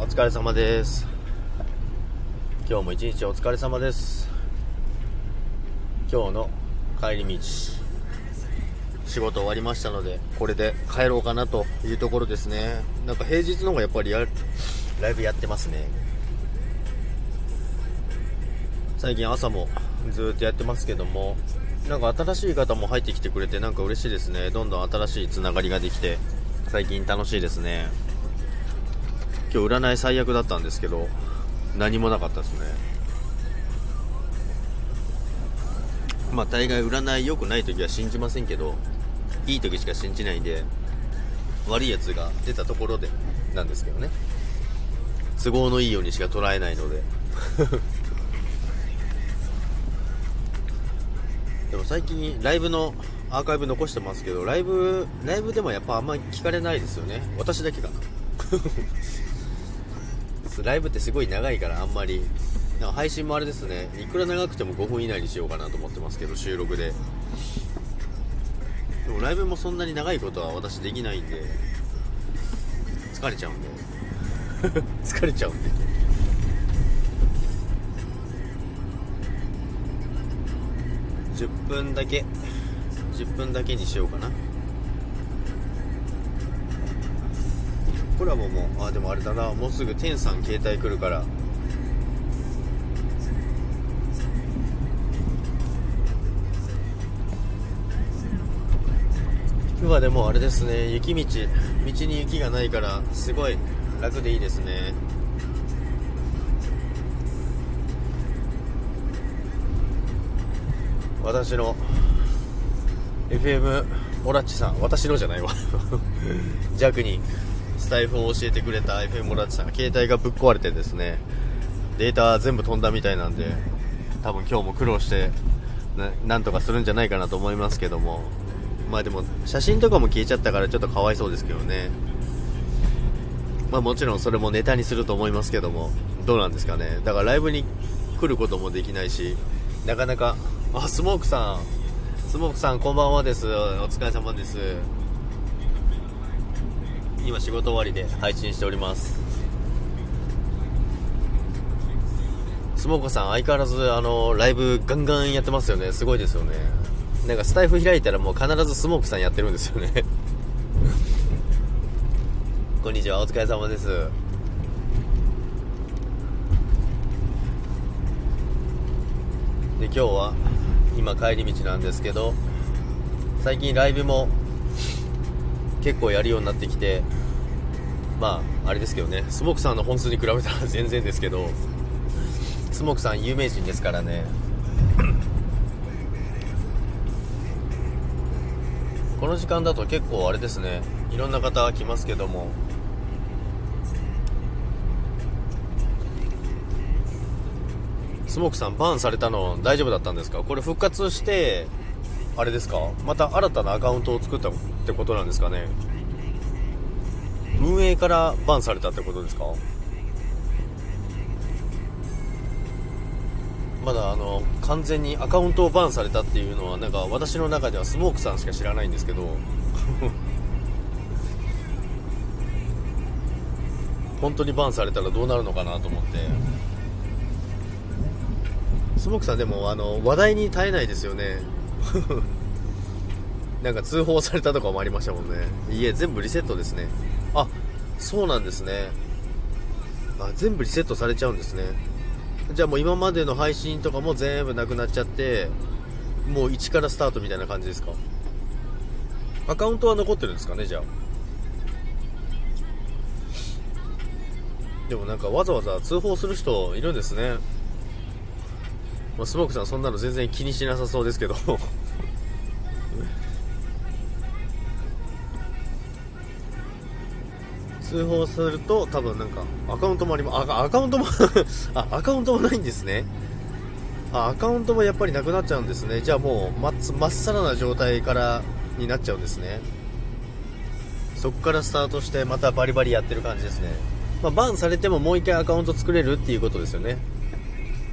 お疲れ様です。今日も一日お疲れ様です。今日の帰り道仕事終わりましたのでこれで帰ろうかなというところですね。なんか平日の方がやっぱりやライブやってますね。最近朝もずっとやってますけどもなんか新しい方も入ってきてくれてなんか嬉しいですね。どんどん新しいつながりができて最近楽しいですね。今日占い最悪だったんですけど何もなかったですね。まあ大概占い良くない時は信じませんけどいい時しか信じないんで悪いやつが出たところでなんですけどね。都合のいいようにしか捉えないので。でも最近ライブのアーカイブ残してますけどライブライブでもやっぱあんまり聞かれないですよね。私だけかな。ライブってすごい長いからあんまり。なんか配信もあれですね。いくら長くても5分以内にしようかなと思ってますけど収録で。でもライブもそんなに長いことは私できないんで。疲れちゃうんで。疲れちゃうんで。10分だけ。10分だけにしようかなコラボもあでもあれだな。もうすぐ天さん携帯来るから。今はでもあれですね。雪道。道に雪がないからすごい楽でいいですね。私の FM オラッチさん。私のじゃないわ。弱に。スタイフを教えてくれた FM オラッチさんが携帯がぶっ壊れてですねデータ全部飛んだみたいなんで多分今日も苦労してななんとかするんじゃないかなと思いますけども。まあでも写真とかも消えちゃったからちょっとかわいそうですけどね。まあもちろんそれもネタにすると思いますけどもどうなんですかね。だからライブに来ることもできないしなかなかあスモークさん。スモークさんこんばんはです。お疲れ様です。今仕事終わりで配信しております。スモークさん相変わらずあのライブガンガンやってますよね。すごいですよね。なんかスタイフ開いたらもう必ずスモークさんやってるんですよね。こんにちはお疲れ様です。で今日は今帰り道なんですけど最近ライブも結構やるようになってきてまああれですけどねスモークさんの本数に比べたら全然ですけどスモークさん有名人ですからね。この時間だと結構あれですねいろんな方来ますけども。スモークさんバンされたの大丈夫だったんですか？これ復活してあれですか？また新たなアカウントを作ったってことなんですかね？運営からバンされたってことですか？まだあの完全にアカウントをバンされたっていうのはなんか私の中ではスモークさんしか知らないんですけど。本当にバンされたらどうなるのかなと思って。スモークさんでもあの話題に耐えないですよね。なんか通報されたとかもありましたもんね。いえ全部リセットですね。あそうなんですね。あ全部リセットされちゃうんですね。じゃあもう今までの配信とかも全部なくなっちゃってもう一からスタートみたいな感じですか？アカウントは残ってるんですかねじゃあ。でもなんかわざわざ通報する人いるんですね。まあ、スモークさんそんなの全然気にしなさそうですけど。通報すると多分なんかアカウントもありますアカウントも あアカウントもないんですね。あアカウントもやっぱりなくなっちゃうんですね。じゃあもうまっさらな状態からになっちゃうんですね。そこからスタートしてまたバリバリやってる感じですね、まあ、バンされてももう一回アカウント作れるっていうことですよね。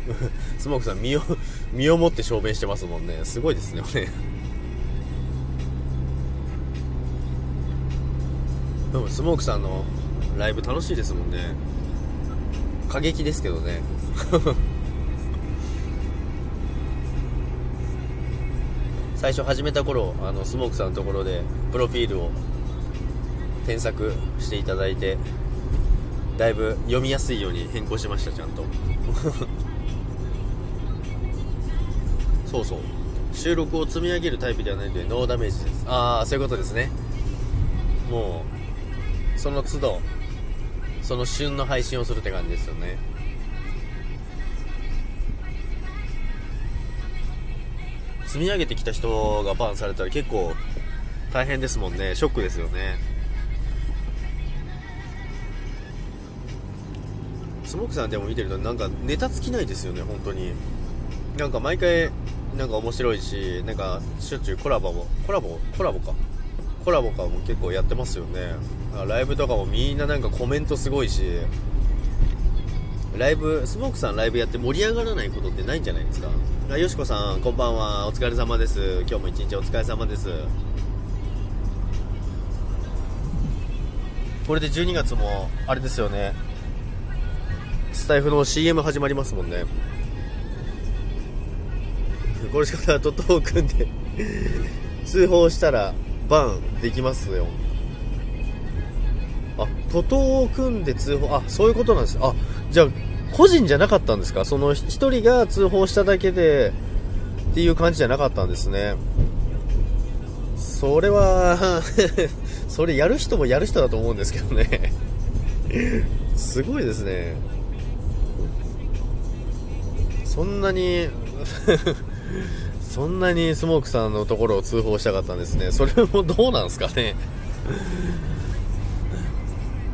スモークさん身を 身をもって証明してますもんね。すごいですねでもスモークさんのライブ楽しいですもんね。過激ですけどね。最初始めた頃あのスモークさんのところでプロフィールを添削していただいてだいぶ読みやすいように変更しましたちゃんと。そうそう。収録を積み上げるタイプではないのでノーダメージです。ああそういうことですね。もうその都度その旬の配信をするって感じですよね。積み上げてきた人がバンされたら結構大変ですもんね。ショックですよね。スモークさんでも見てるとなんかネタ尽きないですよね本当に。なんか毎回なんか面白いしなんかしょっちゅうコラボもコラボ？コラボか。コラボかも結構やってますよね。ライブとかもみんななんかコメントすごいしライブスモークさんライブやって盛り上がらないことってないんじゃないですか？あよしこさんこんばんは。お疲れ様です。今日も一日お疲れ様です。これで12月もあれですよね。スタイフの CM 始まりますもんね。これしかトトを組んで。通報したらバンできますよ。あ徒党を組んで通報あそういうことなんです。あじゃあ個人じゃなかったんですか？その1人が通報しただけでっていう感じじゃなかったんですね。それは それやる人もやる人だと思うんですけどね。すごいですね。そんなにそんなにスモークさんのところを通報したかったんですね。それもどうなんすかね。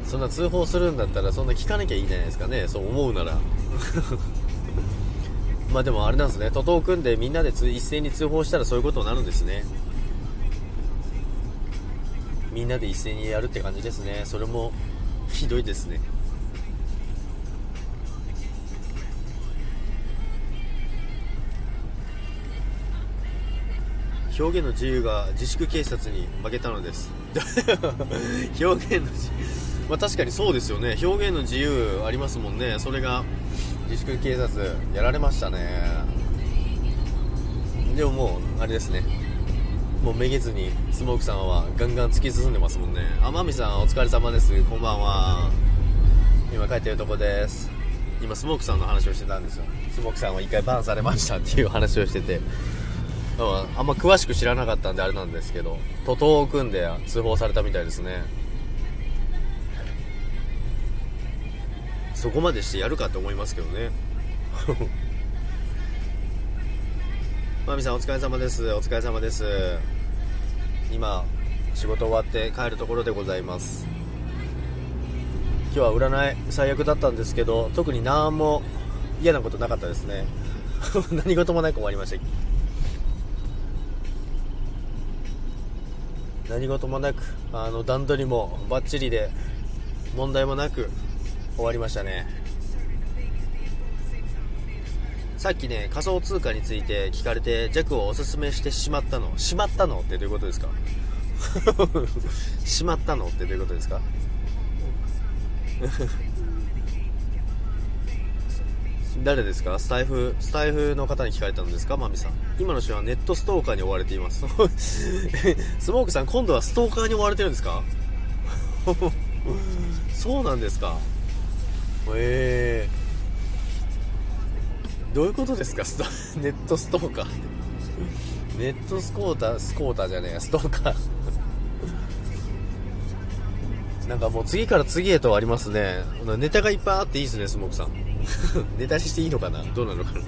そんな通報するんだったらそんな聞かなきゃいいじゃないですかね。そう思うなら。まあでもあれなんですね。徒党組んでみんなで一斉に通報したらそういうことになるんですね。みんなで一斉にやるって感じですね。それもひどいですね。表現の自由が自粛警察に負けたのです。表現の自由。まあ確かにそうですよね。表現の自由ありますもんね。それが自粛警察やられましたね。でももうあれですね。もうめげずにスモークさんはガンガン突き進んでますもんね。天海さんお疲れ様です。こんばんは。今帰ってるとこです。今スモークさんの話をしてたんですよ。スモークさんは1回バンされましたっていう話をしてて。あんま詳しく知らなかったんであれなんですけど徒党を組んで通報されたみたいですね。そこまでしてやるかと思いますけどね。まみさんお疲れ様です。お疲れ様です。今仕事終わって帰るところでございます。今日は占い最悪だったんですけど特に何も嫌なことなかったですね。何事もなく終わりました。何事もなくあの段取りもバッチリで問題もなく終わりましたね。さっきね仮想通貨について聞かれて弱をおすすめしてしまったのしまったのってどういうことですか？しまったのってどういうことですか？誰ですか？スタイフ、スタイフの方に聞かれたんですか？マミさん。今の人はネットストーカーに追われています。スモークさん、今度はストーカーに追われてるんですか？そうなんですか？え。ー、どういうことですか？ネットストーカー。ネットスコーター、スコーターじゃねえストーカー。なんかもう次から次へとありますね。ネタがいっぱいあっていいですね、スモークさん。ネタにしていいのかな？どうなのかな？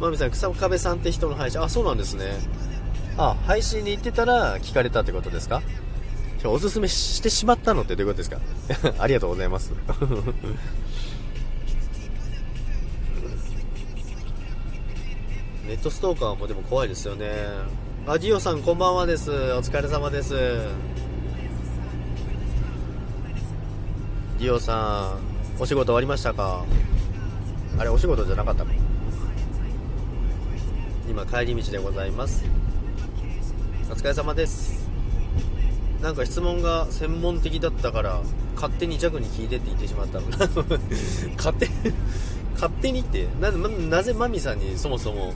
まみさん、草壁さんって人の配信、あ、そうなんですね。あ、配信に行ってたら聞かれたってことですか？おすすめしてしまったのってどういうことですか？ありがとうございます。ネットストーカーもでも怖いですよね。あ、ディオさんこんばんはです。お疲れ様です。ディオさん、お仕事終わりましたか？あれ、お仕事じゃなかったか今、帰り道でございます。お疲れ様です。なんか質問が専門的だったから勝手に弱に聞いてって言ってしまったの。勝手勝手にってななぜマミさんにそもそも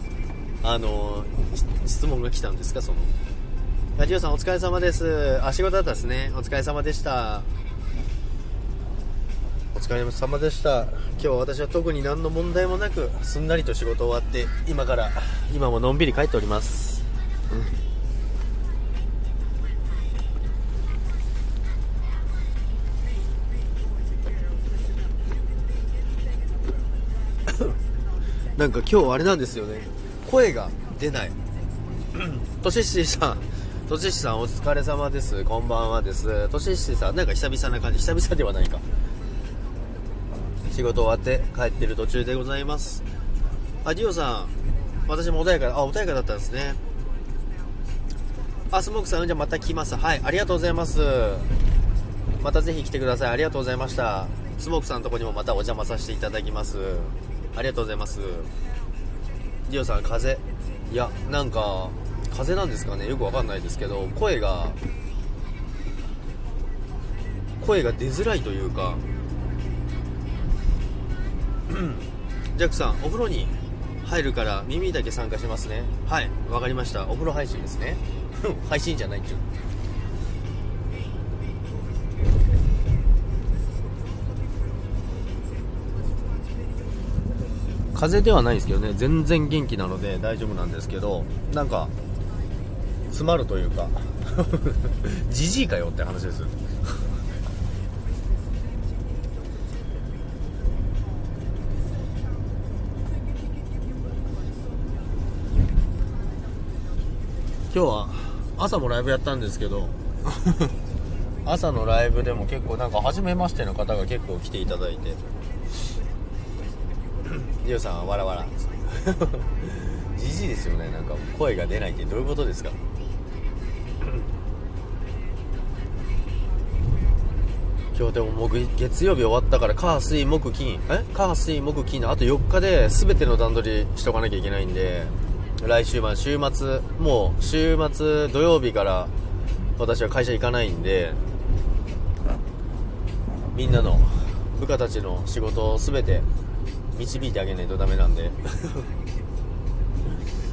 あの質問が来たんですか？その。ラジオさんお疲れ様です。あ仕事だったですね。お疲れ様でした。お疲れ様でした。今日私は特に何の問題もなくすんなりと仕事終わって今から今ものんびり帰っております、うん、なんか今日あれなんですよね。声が出ない。とししさん。とししさんお疲れ様です。こんばんはです。とししさんなんか久々な感じ。久々ではないか。仕事終わって帰ってる途中でございます。あディオさん。私も穏やかあ穏やかだったんですね。あスモークさんじゃあまた来ます。はいありがとうございます。またぜひ来てください。ありがとうございました。スモークさんのとこにもまたお邪魔させていただきます。ありがとうございます。ディオさん風。邪いやなんか風邪なんですかね。よくわかんないですけど声が声が出づらいというか。ジャックさんお風呂に入るから耳だけ参加しますね。はい。わかりました。お風呂配信ですね。配信じゃないっちゅう。風邪ではないですけどね。全然元気なので大丈夫なんですけどなんか詰まるというか。じじいかよって話です朝もライブやったんですけど 朝のライブでも結構なんか初めましての方が結構来ていただいて。リオさんはわらわらじじいですよね。なんか声が出ないってどういうことですか？今日でも僕月曜日終わったから火水木金え？火水木金のあと4日で全ての段取りしとかなきゃいけないんで来週は週末もう週末土曜日から私は会社行かないんでみんなの部下たちの仕事を全て導いてあげないとダメなんで。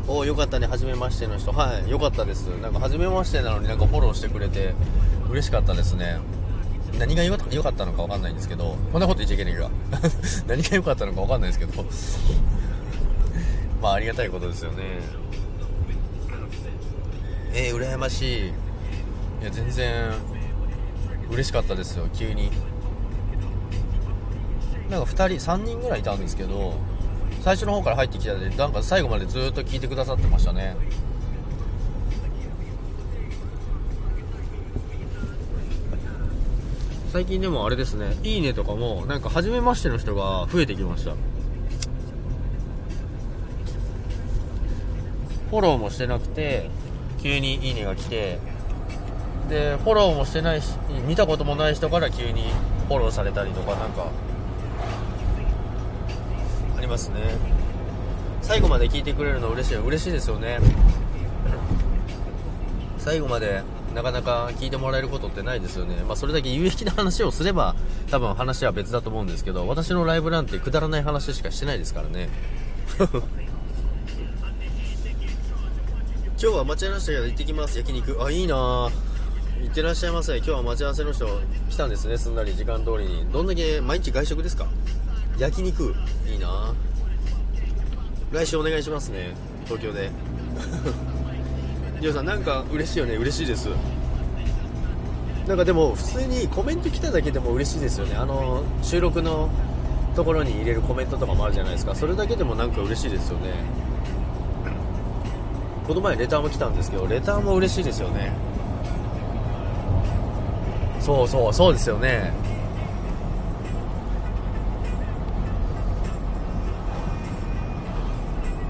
おおよかったね初めましての人。はいよかったです。なんか初めましてなのになんかフォローしてくれて嬉しかったですね。何が良かったのか分かんないんですけどこんなこと言っちゃいけないか 何が良かったのか分かんないですけど。まあありがたいことですよね。えー、羨ましい。いや全然嬉しかったですよ。急に。なんか2人3人ぐらいいたんですけど最初の方から入ってきたでなんか最後までずっと聞いてくださってましたね。最近でもあれですね。いいねとかもなんか初めましての人が増えてきました。フォローもしてなくて急にいいねが来てでフォローもしてないし見たこともない人から急にフォローされたりとかなんかありますね最後まで聞いてくれるの嬉しい嬉しいですよね最後までなかなか聞いてもらえることってないですよね。まあ、それだけ有益な話をすれば、多分話は別だと思うんですけど、私のライブなんてくだらない話しかしてないですからね。今日は待ち合わせたけど行ってきます。焼肉。あいいな。行ってらっしゃいませ。今日は待ち合わせの人来たんですね。すんなり時間通りに。どんだけ毎日外食ですか？焼肉。いいな。来週お願いしますね。東京で。りょうさんなんか嬉しいよね。嬉しいです。なんかでも普通にコメント来ただけでも嬉しいですよね。あの収録のところに入れるコメントとかもあるじゃないですか。それだけでもなんか嬉しいですよね。この前レターも来たんですけどレターも嬉しいですよね。そうそうそうですよね。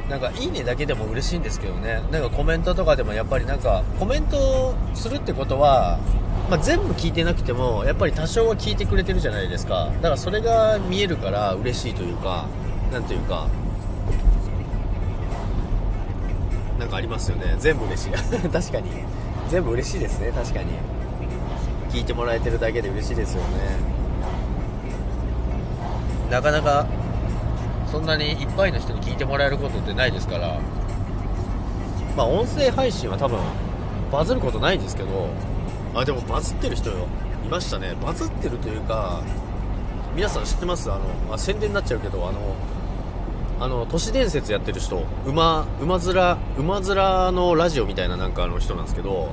なんかいいねだけでも嬉しいんですけどね。なんかコメントとかでもやっぱりなんかコメントするってことは、まあ、全部聞いてなくてもやっぱり多少は聞いてくれてるじゃないですか。だからそれが見えるから嬉しいというかなんというか。なんかありますよね。全部嬉しい。確かに。全部嬉しいですね。確かに。聞いてもらえてるだけで嬉しいですよね。なかなかそんなにいっぱいの人に聞いてもらえることってないですから。まあ音声配信は多分バズることないんですけど。あでもバズってる人いましたね。バズってるというか皆さん知ってます？あのあ宣伝になっちゃうけどあのあの都市伝説やってる人馬馬面馬面のラジオみたいななんかあの人なんですけど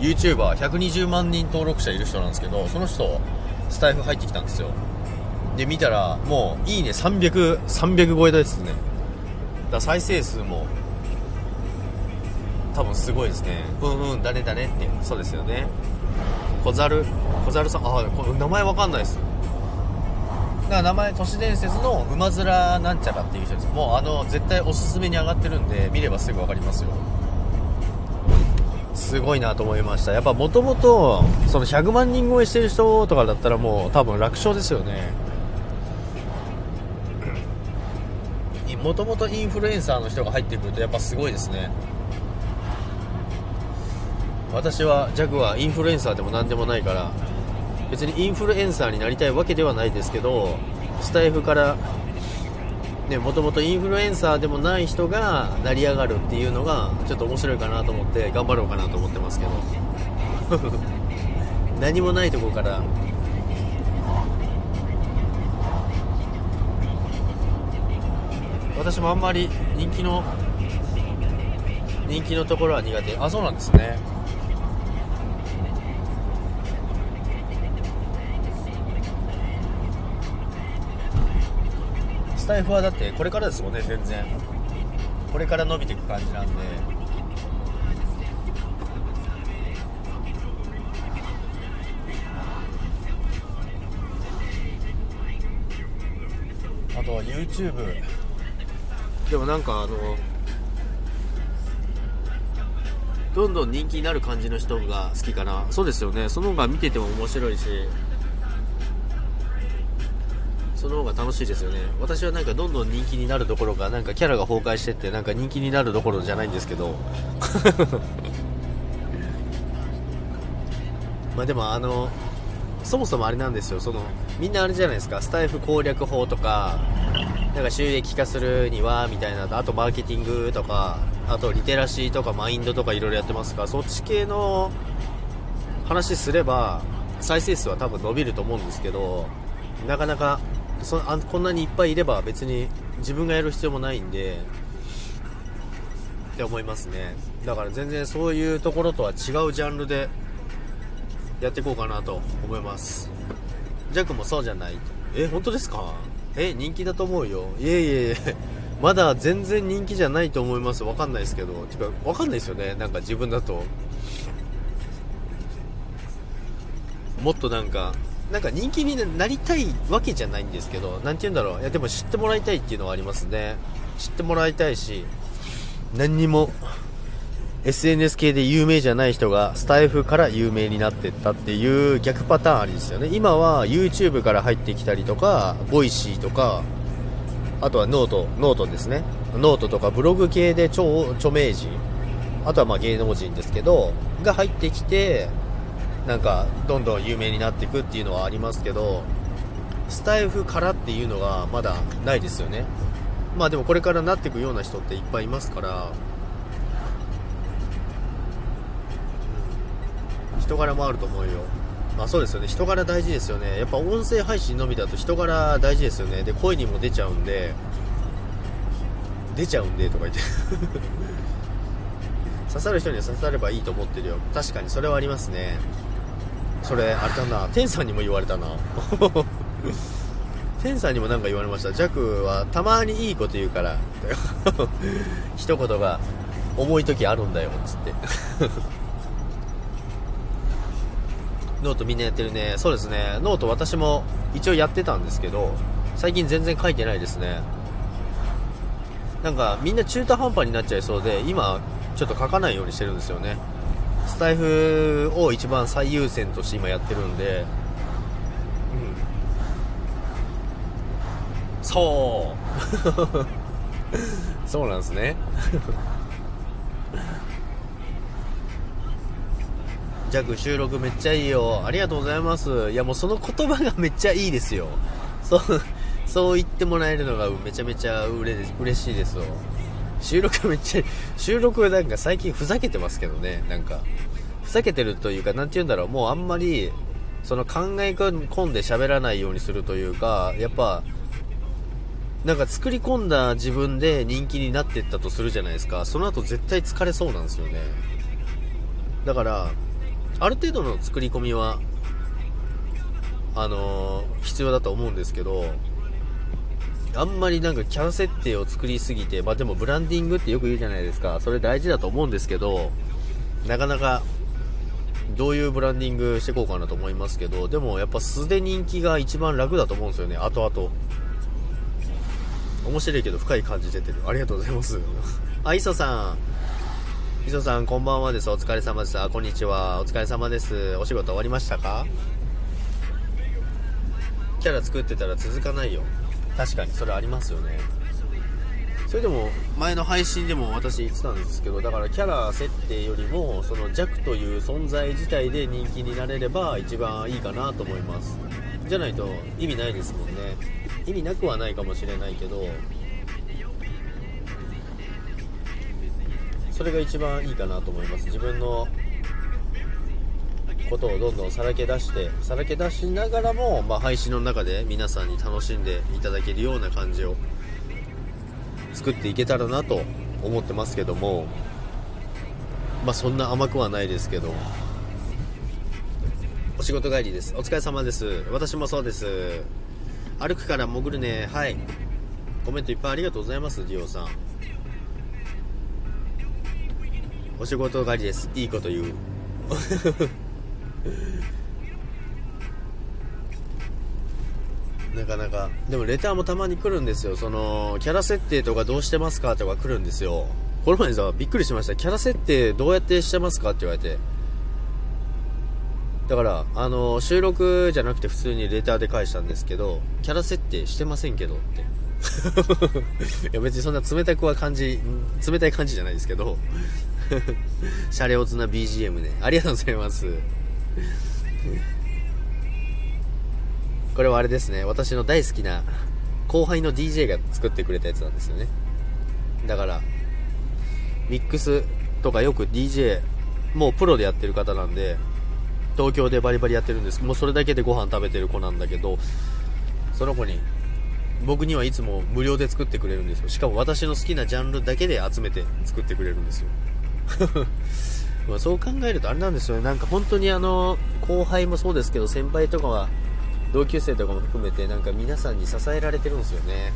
YouTuber120 万人登録者いる人なんですけどその人スタイフ入ってきたんですよ。で見たらもういいね300 300超えですね。だ再生数も多分すごいですね。うんうん誰誰って。そうですよね。小猿小猿さんあ名前わかんないです。だから名前都市伝説の馬面なんちゃらっていう人です。もうあの絶対おすすめに上がってるんで見ればすぐ分かりますよ。すごいなと思いました。やっぱもともとその100万人超えしてる人とかだったらもう多分楽勝ですよね。もともとインフルエンサーの人が入ってくるとやっぱすごいですね。私はジャグはインフルエンサーでも何でもないから別にインフルエンサーになりたいわけではないですけどスタイフからねもともとインフルエンサーでもない人が成り上がるっていうのがちょっと面白いかなと思って頑張ろうかなと思ってますけど。何もないとこから。私もあんまり人気の人気のところは苦手。あそうなんですね。スタイフはだってこれからですもんね全然。これから伸びていく感じなんで。あとは YouTube でもなんかあのどんどん人気になる感じの人が好きかな。そうですよね。その方が見てても面白いし。その方が楽しいですよね。私はなんかどんどん人気になるどころかなんかキャラが崩壊してってなんか人気になるどころじゃないんですけど。まあでもあのそもそもあれなんですよ。そのみんなあれじゃないですか。スタイフ攻略法とかなんか収益化するにはみたいなあとマーケティングとかあとリテラシーとかマインドとかいろいろやってますか。らそっち系の話すれば再生数は多分伸びると思うんですけどなかなかそあこんなにいっぱいいれば別に自分がやる必要もないんでって思いますね。だから全然そういうところとは違うジャンルでやっていこうかなと思います。ジャックもそうじゃない？え本当ですか？え人気だと思うよ。いえいえいえ。まだ全然人気じゃないと思います。わかんないですけど。てかわかんないですよね。なんか自分だと。もっとなんかなんか人気になりたいわけじゃないんですけど、なんて言うんだろう。いや、でも知ってもらいたいっていうのはありますね。知ってもらいたいし、何にも SNS 系で有名じゃない人がスタエフから有名になってったっていう逆パターンありですよね。今は YouTube から入ってきたりとか、 Voicy とか、あとは note、note ですね。ノートとかブログ系で超著名人、あとはま芸能人ですけど、が入ってきて、なんかどんどん有名になっていくっていうのはありますけどスタエフからっていうのがまだないですよね。まあでもこれからなっていくような人っていっぱいいますから。人柄もあると思うよ。まあそうですよね。人柄大事ですよね。やっぱ音声配信のみだと人柄大事ですよね。で声にも出ちゃうんで出ちゃうんでとか言って。刺さる人には刺さればいいと思ってるよ。確かにそれはありますね。それあれだな天さんにも言われたな。天さんにも何か言われました。ジャクはたまにいいこと言うから 一言が重い時あるんだよっつって。ノートみんなやってるね。そうですね。ノート私も一応やってたんですけど最近全然書いてないですね。なんかみんな中途半端になっちゃいそうで今ちょっと書かないようにしてるんですよね。スタエフを一番最優先として今やってるんで、うん、そう そうなんですね 弱収録めっちゃいいよ。ありがとうございます。いやもうその言葉がめっちゃいいですよ。そう、そう言ってもらえるのがめちゃめちゃうれ嬉しいですよ。収録めっちゃ、収録なんか最近ふざけてますけどね、なんか。ふざけてるというか、なんて言うんだろう、もうあんまり、その考え込んで喋らないようにするというか、やっぱ、なんか作り込んだ自分で人気になってったとするじゃないですか。その後絶対疲れそうなんですよね。だから、ある程度の作り込みは、あのー、必要だと思うんですけど、あんまりなんかキャラ設定を作りすぎて、まあでもブランディングってよく言うじゃないですか。それ大事だと思うんですけど、なかなかどういうブランディングしていこうかなと思いますけど、でもやっぱ素で人気が一番楽だと思うんですよね、後々。面白いけど深い感じ出てる。ありがとうございます。あ、磯さん。磯さん、こんばんはです。お疲れ様です。あ、こんにちは。お疲れ様です。お仕事終わりましたか？キャラ作ってたら続かないよ。確かに、それありますよね。それでも、前の配信でも私言ってたんですけど、だからキャラ設定よりも、その弱という存在自体で人気になれれば一番いいかなと思います。じゃないと意味ないですもんね。意味なくはないかもしれないけどそれが一番いいかなと思います自分のことをどんどんさらけ出してさらけ出しながらも、まあ、配信の中で皆さんに楽しんでいただけるような感じを作っていけたらなと思ってますけどもまあそんな甘くはないですけど。お仕事帰りです。お疲れ様です。私もそうです。歩くから潜るね。はい。コメントいっぱいありがとうございますディオさん。お仕事帰りです。いいこと言う。なかなかでもレターもたまに来るんですよそのキャラ設定とかどうしてますかとか来るんですよこの前さびっくりしましたキャラ設定どうやってしてますかって言われてだから、あの、収録じゃなくて普通にレターで返したんですけど、キャラ設定してませんけどって。いや別にそんな冷たくは感じ、冷たい感じじゃないですけど、シャレオツな BGM ね。ありがとうございます。これはあれですね、私の大好きな後輩の DJ が作ってくれたやつなんですよね。だから、ミックスとかよく DJ、もうプロでやってる方なんで、東京でバリバリやってるんです。もうそれだけでご飯食べてる子なんだけどその子に僕にはいつも無料で作ってくれるんですよ。しかも私の好きなジャンルだけで集めて作ってくれるんですよ。まそう考えるとあれなんですよね。なんか本当にあの後輩もそうですけど先輩とかは同級生とかも含めてなんか皆さんに支えられてるんですよね。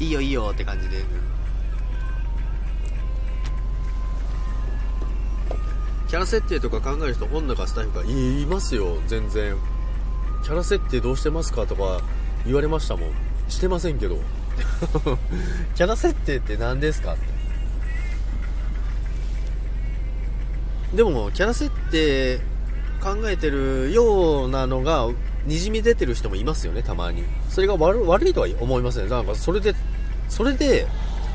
いいよいいよって感じで。キャラ設定とか考える人本中スタッフがいますよ。全然。キャラ設定どうしてますかとか言われましたもん。してませんけど。キャラ設定って何ですかってでもキャラ設定考えてるようなのがにじみ出てる人もいますよねたまに。それが悪いとは思いません。なんかそれでそれで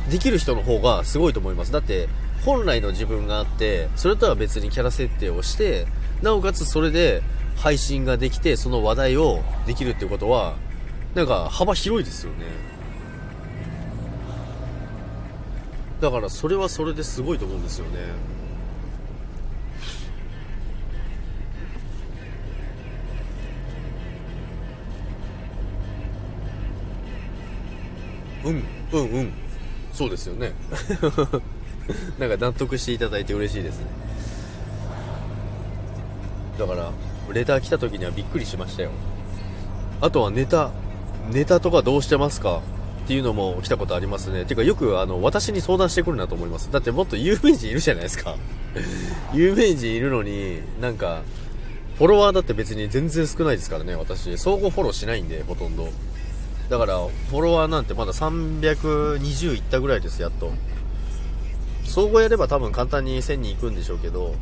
できる人の方がすごいと思います。だって本来の自分があってそれとは別にキャラ設定をしてなおかつそれで配信ができてその話題をできるってことはなんか幅広いですよね。だからそれはそれですごいと思うんですよね。うんうんうん。そうですよね。なんか納得していただいて嬉しいですね。だからレター来た時にはびっくりしましたよ。あとはネタネタとかどうしてますか？っていうのも来たことありますね。てかよくあの私に相談してくるなと思います。だってもっと有名人いるじゃないですか。有名人いるのになんかフォロワーだって別に全然少ないですからね私。相互フォローしないんでほとんど。だからフォロワーなんてまだ320いったぐらいですやっと。総合やれば多分簡単に1000人行くんでしょうけど、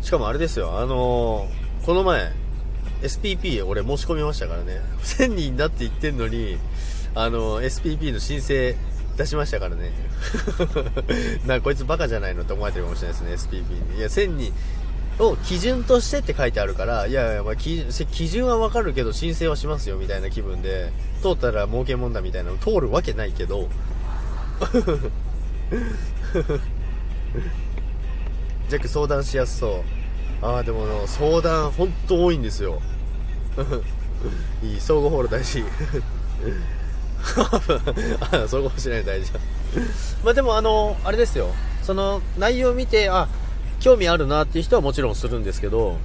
しかもあれですよ、あのー、この前、SPP 俺申し込みましたからね。1000人だって言ってんのに、あの、SPP の申請出しましたからね。なこいつバカじゃないのって思われてるかもしれないですね SPP いや1000人を基準としてって書いてあるからいやいや、まあ、基準はわかるけど申請はしますよみたいな気分で通ったら儲けもんだみたいなの通るわけないけど。ジャック相談しやすそう。ああでも相談本当多いんですよ。いい相互フォロー大事。あそうかもしれない大事。まあでもあのあれですよ。その内容を見てあ興味あるなっていう人はもちろんするんですけど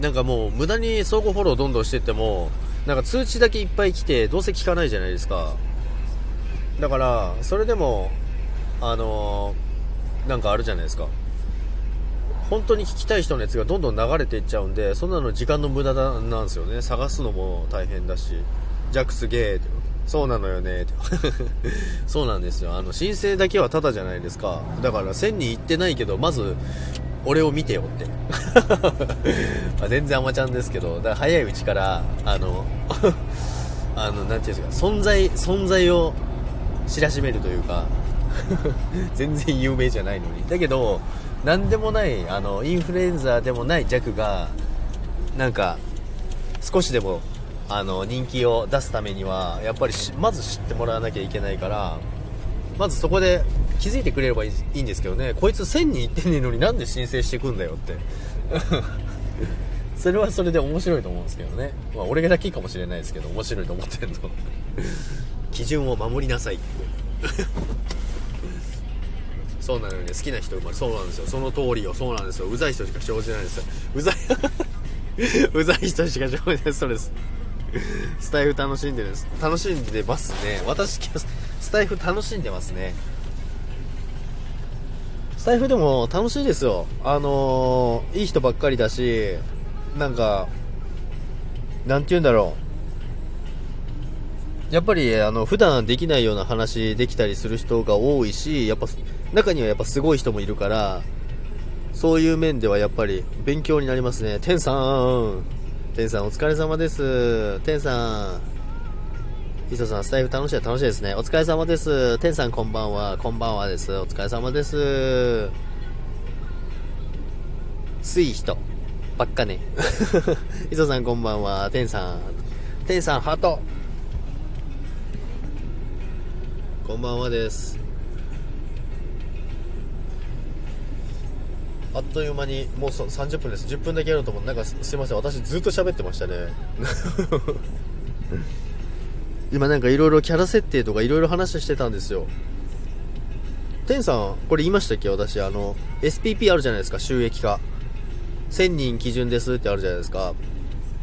なんかもう無駄に相互フォローどんどんしてってもなんか通知だけいっぱい来てどうせ聞かないじゃないですか。だからそれでもあのー、なんかあるじゃないですか。本当に聞きたい人のやつがどんどん流れていっちゃうんでそんなの時間の無駄なんですよね。探すのも大変だし。ジャックすげえそうなのよね。そうなんですよ。あの申請だけはタダじゃないですか。だから1000人行ってないけどまず俺を見てよって。ま全然アマちゃんですけどだから早いうちからあの あのなていうんですか存在存在を知らしめるというか全然有名じゃないのに。だけど何でもないあのインフルエンザでもない弱がなんか少しでもあの人気を出すためにはやっぱりまず知ってもらわなきゃいけないからまずそこで気づいてくれればいいんですけどね。こいつ1000人いってんねえのになんで申請してくんだよって。それはそれで面白いと思うんですけどね。まあ俺だけかもしれないですけど面白いと思ってんの。基準を守りなさいって。そうなのよね。好きな人生まれそうなんですよ。その通りよ。そうなんですよ。うざい人しか生じないんです。ようざい うざい人しか生じない。そうですスタイフ楽しんでる楽しんでますね。私スタイフ楽しんでますね。スタイフでも楽しいですよ。あのー、いい人ばっかりだしなんかなんて言うんだろう。やっぱりあの普段できないような話できたりする人が多いしやっぱ中にはやっぱすごい人もいるからそういう面ではやっぱり勉強になりますね。天さん。天さんお疲れ様です。天さん。磯さん、スタイフ楽しい楽しいですね。お疲れ様です。天さんこんばんは。こんばんはです。お疲れ様です。すい人。ばっかね。磯さんこんばんは。天さん。天さん、ハート。こんばんはです。あっという間にもう30分です。10分だけやろうと思う。なんかすいません。私ずっと喋ってましたね。今なんかいろいろキャラ設定とかいろいろ話してたんですよ。テンさんこれ言いましたっけ？私あの SPP あるじゃないですか。収益化。1000人基準ですってあるじゃないですか。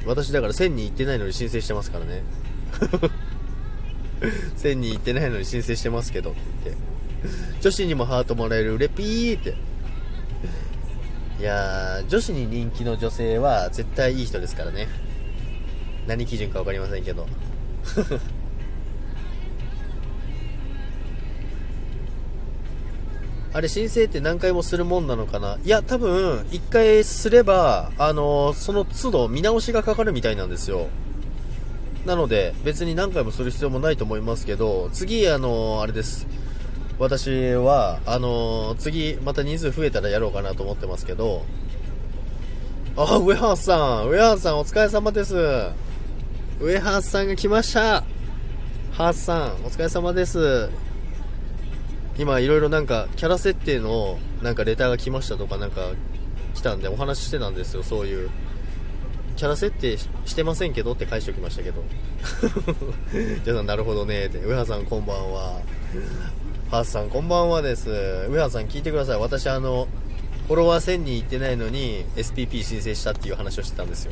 私だから1000人行ってないのに申請してますからね。1000人行ってないのに申請してますけどって言って。女子にもハートもらえる。レピーって。いや女子に人気の女性は絶対いい人ですからね。何基準か分かりませんけど。あれ申請って何回もするもんなのかな？いや多分1回すればあのその都度見直しがかかるみたいなんですよ。なので別に何回もする必要もないと思いますけど次あのあれです。私は、あのー、次、また人数増えたらやろうかなと思ってますけど、あ、ウェハースさん、ウェハースさんお疲れ様です。ウェハースさんが来ました。ハースさん、お疲れ様です。今、いろいろなんか、キャラ設定の、なんかレターが来ましたとか、なんか、来たんでお話ししてたんですよ、そういう。キャラ設定してませんけどって返しておきましたけど。じゃあ、なるほどねって。ウェハーさんこんばんは。ハースさんこんばんはです。上原さん聞いてください。私あのフォロワー1000人いってないのに SPP 申請したっていう話をしてたんですよ。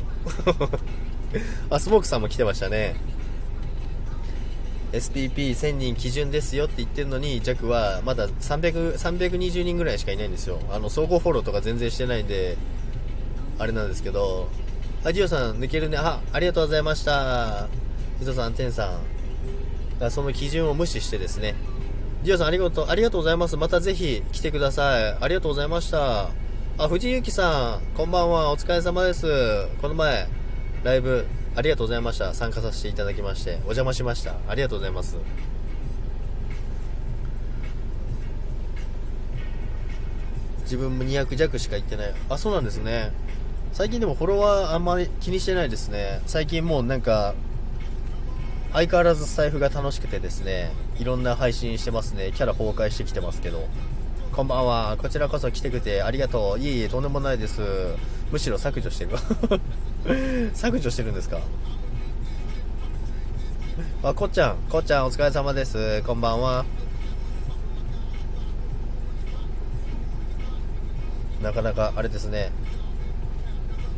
あスモークさんも来てましたね。SPP1000 人基準ですよって言ってるのに弱はまだ300 320人ぐらいしかいないんですよ。あの総合フォローとか全然してないんであれなんですけどあジオさん抜けるね。あありがとうございました。磯さん天さん。その基準を無視してですねジオさんありがとう、ありがとうございます。またぜひ来てください。ありがとうございました。あ、藤井ゆきさん、こんばんは。お疲れ様です。この前、ライブ、ありがとうございました。参加させていただきまして、お邪魔しました。ありがとうございます。自分も200弱しか行ってない。あ、そうなんですね。最近でもフォロワーあんまり気にしてないですね。最近もうなんか、相変わらず財布が楽しくてですねいろんな配信してますね。キャラ崩壊してきてますけど。こんばんは。こちらこそ来てくれてありがとう。いえいえとんでもないです。むしろ削除してる。削除してるんですか？あこっちゃん。こっちゃんお疲れ様です。こんばんは。なかなかあれですね。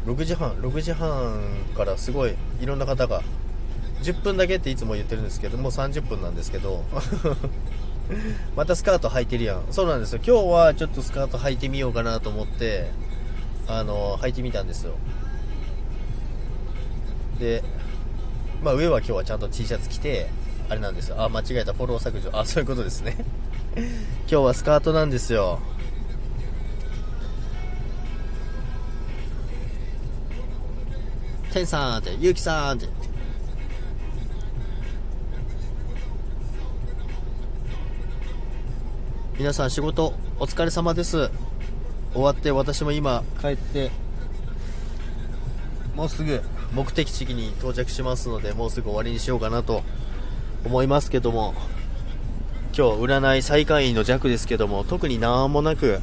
6時半6時半からすごいいろんな方が10分だけっていつも言ってるんですけどもう30分なんですけど またスカート履いてるやん。そうなんですよ。今日はちょっとスカート履いてみようかなと思ってあの履いてみたんですよ。でまあ上は今日はちゃんと T シャツ着てあれなんですよ。あ間違えた。フォロー削除。あそういうことですね。今日はスカートなんですよ。天さんって、ゆうきさんって。皆さん仕事お疲れ様です。終わって私も今帰って、もうすぐ目的地に到着しますので、もうすぐ終わりにしようかなと思いますけども、今日占い最下位の弱ですけども、特になんもなく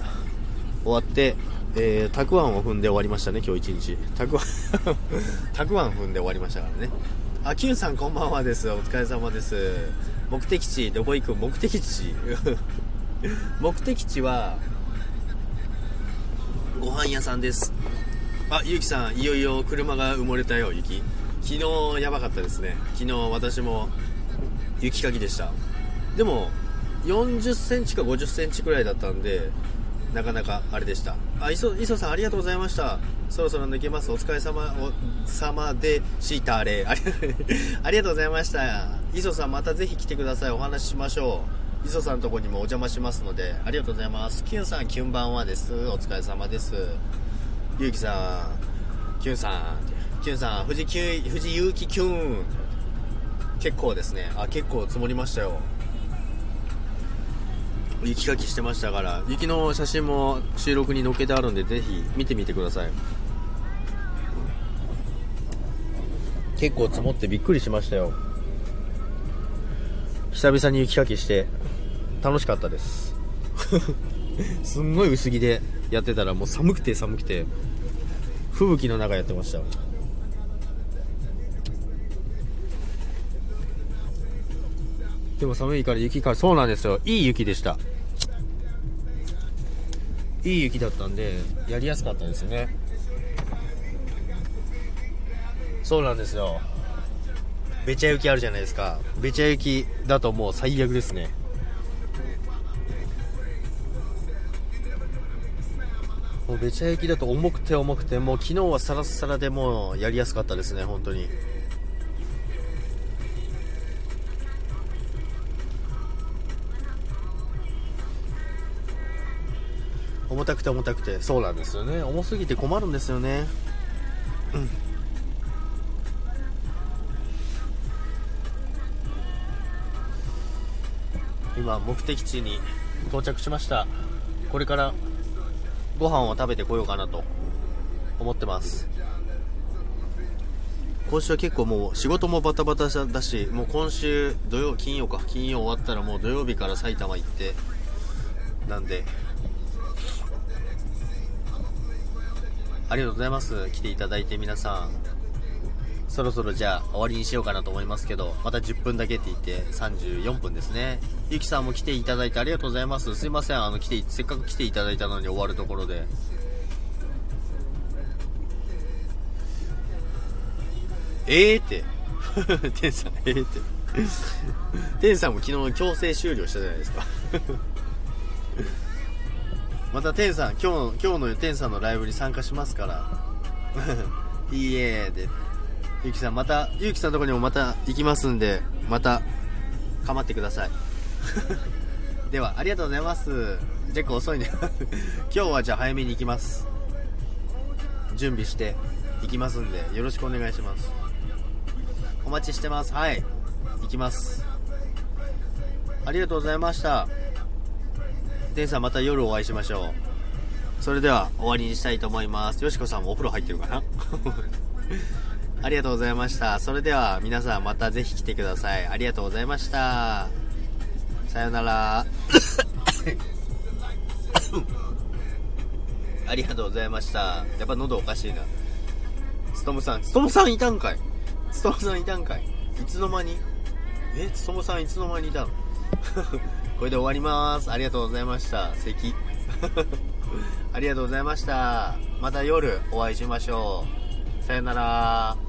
終わって、えー、たくあんを踏んで終わりましたね、今日一日。たくあん たくあん踏んで終わりましたからね。あ、キュンさんこんばんはです。お疲れ様です。目的地、どこ行く？目的地 目的地は、ご飯屋さんです。あ、ゆうきさん、いよいよ車が埋もれたよ、雪。昨日やばかったですね。昨日私も雪かきでした。でも、40センチか50センチくらいだったんで、なかなかあれでしたあ磯磯さんありがとうございましたそろそろ抜けますお疲れ様お様でしたれあり ありがとうございました磯さんまたぜひ来てくださいお話ししましょう磯さんのとこにもお邪魔しますのでありがとうございます。キュンさんキュンバンはです。お疲れ様です。ゆうきさんキュンさんキュンさん富士キュ富士ゆうきキュン。結構ですね。あ結構積もりましたよ。雪かきしてましたから。雪の写真も収録に載っけてあるんでぜひ見てみてください。結構積もってびっくりしましたよ。久々に雪かきして。楽しかったです。すんごい薄着でやってたらもう寒くて寒くて吹雪の中やってました。でも寒いから雪かそうなんですよ。いい雪でした。いい雪だったんでやりやすかったですね。そうなんですよ。べちゃ雪あるじゃないですか。べちゃ雪だともう最悪ですね。もうべちゃ雪だと重くて重くてもう昨日はサラサラでもうやりやすかったですね本当に。重たくて重たくて。そうなんですよね。重すぎて困るんですよね。うん。今目的地に到着しました。これからご飯を食べてこようかなと思ってます今週は結構もう仕事もバタバタだしもう今週土曜金曜か金曜終わったらもう土曜日から埼玉行ってなんでありがとうございます。来ていただいて皆さん。そろそろじゃあ終わりにしようかなと思いますけど、また10分だけって言って34分ですね。ゆきさんも来ていただいてありがとうございます。すいません、あの、来て、せっかく来ていただいたのに終わるところで。ええー、って。天さん、ええー、って。天さんも昨日強制終了したじゃないですか。また天さん今日の今日の天さんのライブに参加しますから いいえでゆきさんまたゆきさんのとこにもまた行きますんでまた構ってください。ではありがとうございます。結構遅いね。今日はじゃあ早めに行きます。準備して行きますんでよろしくお願いします。お待ちしてます。はい。行きます。ありがとうございました。天さんまた夜お会いしましょう。それでは終わりにしたいと思います。よしこさんもお風呂入ってるかな？ありがとうございました。それでは皆さんまたぜひ来てください。ありがとうございました。さよなら。ありがとうございました。やっぱ喉おかしいな。つとむさんつとむさんいたんかい。つとむさんいたんかい。いつの間に？え？つとむさんいつの間にいたの？これで終わります。ありがとうございました。咳。ありがとうございました。また夜お会いしましょう。さよなら。